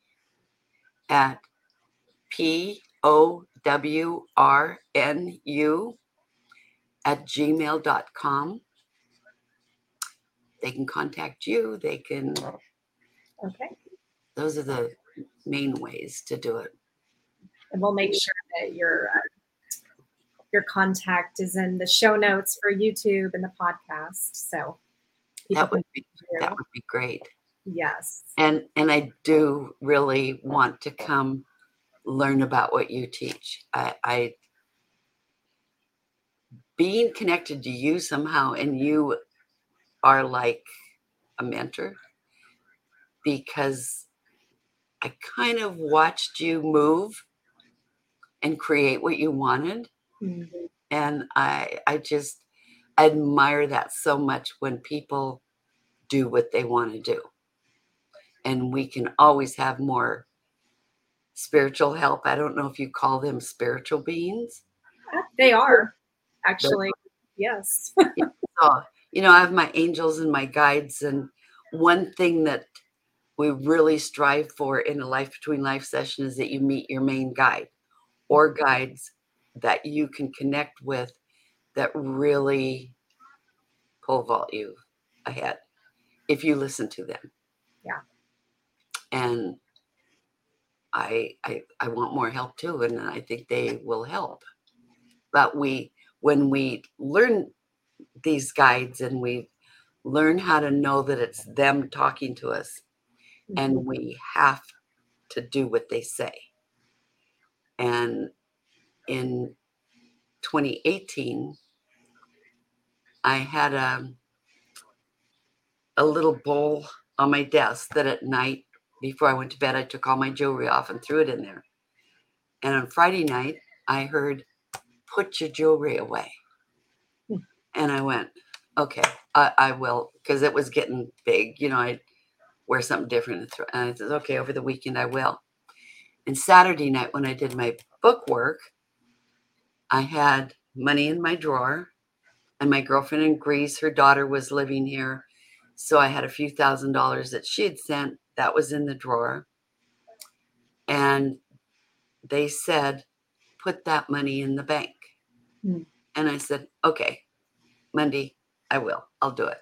at P O W R N U at gmail.com. They can contact you. They can, Okay. those are the main ways to do it. And we'll make sure that your uh, your contact is in the show notes for YouTube and the podcast. So That would be that would be great. Yes. And and I do really want to come learn about what you teach. I, I being connected to you somehow and you are like a mentor because I kind of watched you move and create what you wanted Mhm. and I I just admire that so much when people do what they want to do. And we can always have more spiritual help. I don't know if you call them spiritual beings. They are actually. Yes. [LAUGHS] So, you know, I have my angels and my guides and one thing that we really strive for in a life between life session is that you meet your main guide or guides that you can connect with that really pole vault you ahead if you listen to them. Yeah. And I I I want more help too and I think they will help. But we when we learn these guides and we learn how to know that it's them talking to us and mm-hmm. we have to do what they say. And in 2018, I had a, a little bowl on my desk that at night, before I went to bed, I took all my jewelry off and threw it in there. And on Friday night, I heard, put your jewelry away. Hmm. And I went, okay, I, I will, because it was getting big. You know, I wear something different. And, throw, and I said, okay, over the weekend I will. And Saturday night, when I did my book work, I had money in my drawer, and my girlfriend in Greece, her daughter was living here. So I had a few thousand dollars that she had sent that was in the drawer. And they said, put that money in the bank. Hmm. And I said, okay, Monday, I will. I'll do it.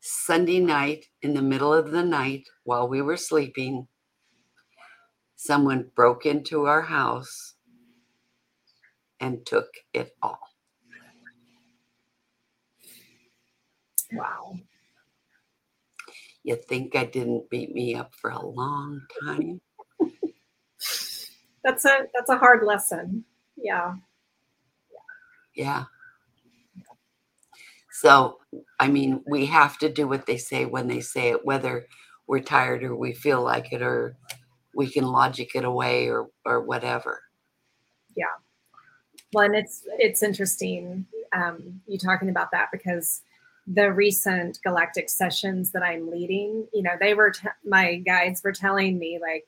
Sunday night, in the middle of the night, while we were sleeping, someone broke into our house and took it all. Wow. You think I didn't beat me up for a long time? [LAUGHS] That's a that's a hard lesson. Yeah. Yeah. So, I mean, we have to do what they say when they say it, whether we're tired or we feel like it or we can logic it away or or whatever. Well, it's it's interesting um, you talking about that because the recent galactic sessions that I'm leading, you know, they were t- my guides were telling me like,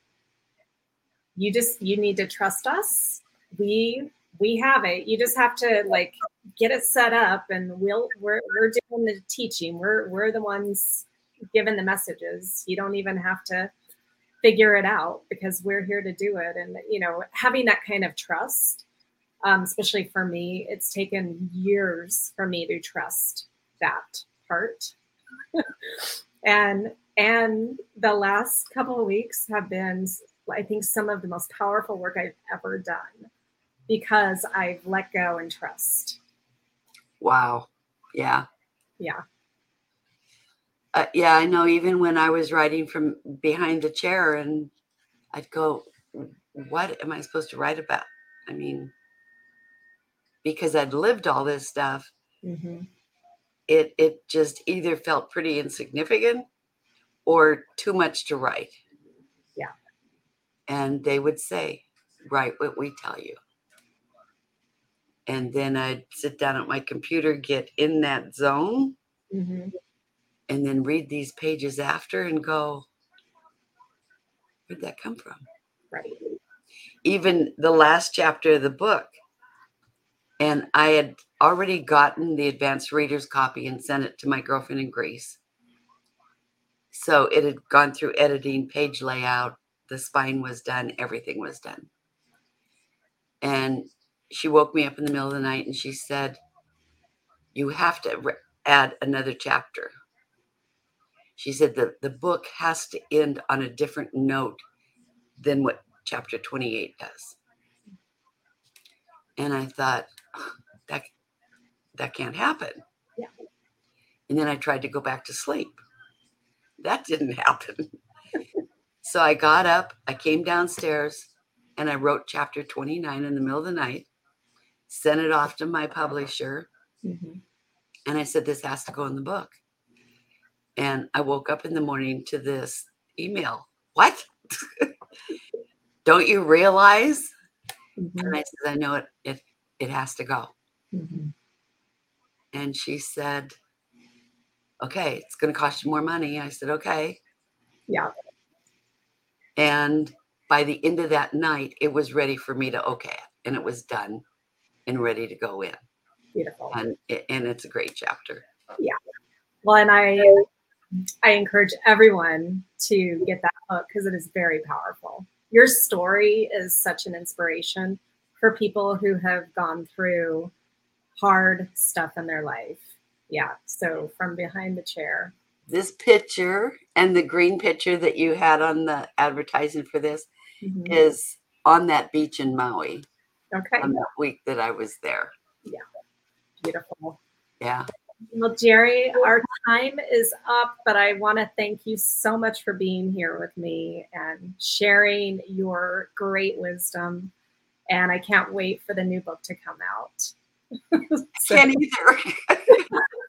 you just you need to trust us. We we have it. You just have to like get it set up, and we'll we're we're doing the teaching. We're we're the ones given the messages. You don't even have to figure it out because we're here to do it. And you know, having that kind of trust um, especially for me, it's taken years for me to trust that part. [LAUGHS] and and the last couple of weeks have been, I think, some of the most powerful work I've ever done because I've let go and trust. Wow. Yeah. Yeah. Uh, yeah, I know. Even when I was writing from behind the chair, and I'd go, "What am I supposed to write about?" I mean, because I'd lived all this stuff, Mm-hmm. it it just either felt pretty insignificant, or too much to write. Yeah. And they would say, write what we tell you. And then I'd sit down at my computer, get in that zone, hmm and then read these pages after and go, where'd that come from? Right. Even the last chapter of the book. And I had already gotten the advanced reader's copy and sent it to my girlfriend in Greece. So it had gone through editing, page layout, the spine was done, everything was done. And she woke me up in the middle of the night and she said, You have to re- add another chapter. She said the, the book has to end on a different note than what chapter 28 does. And I thought, "Ugh, that that can't happen. Yeah. And then I tried to go back to sleep. That didn't [LAUGHS] happen. so I got up, I came downstairs, and I wrote chapter 29 in the middle of the night, sent it off to my publisher, hmm and I said, This has to go in the book. And I woke up in the morning to this email. What? [LAUGHS] Don't you realize? hmm And I said, I know it, it, it has to go. hmm And she said, Okay, it's going to cost you more money. I said, Okay. Yeah. And by the end of that night, it was ready for me to okay it, and it was done and ready to go in. Beautiful. And it, and it's a great chapter. Yeah. Well, and I I encourage everyone to get that book because it is very powerful. Your story is such an inspiration for people who have gone through hard stuff in their life. Yeah. So from behind the chair. This picture and the green picture that you had on the advertising for this Mhm. is on that beach in Maui Okay. on that week that I was there. Yeah. Beautiful. Yeah. Well, Jeri, our time is up, but I want to thank you so much for being here with me and sharing your great wisdom. And I can't wait for the new book to come out. [LAUGHS] So, Can't either. [LAUGHS]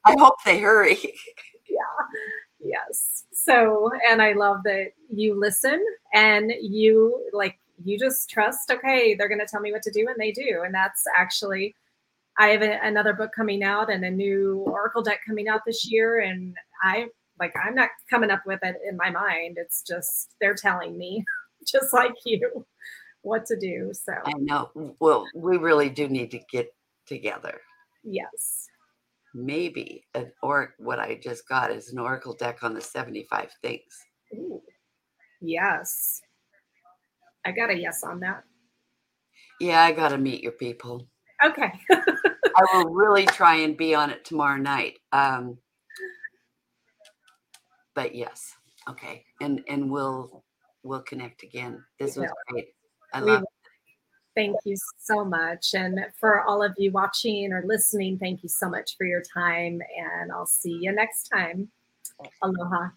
I hope they hurry. Yeah. Yes. So, and I love that you listen and you like, you just trust, okay, they're going to tell me what to do, and they do. And that's actually, I have a, another book coming out and a new Oracle deck coming out this year. And I, like, I'm not coming up with it in my mind. It's just, they're telling me, [LAUGHS] just like you, what to do. So, I know. Well, we really do need to get together. yes. Maybe an or what I just got is an oracle deck on the 75 things. Ooh. Yes. I got a yes on that. Yeah, I got to meet your people. Okay. [LAUGHS] I will really try and be on it tomorrow night. Um, but yes, okay, and and we'll we'll connect again. This was Yeah. great. I love. Thank you so much. And for all of you watching or listening, thank you so much for your time. And I'll see you next time. Aloha.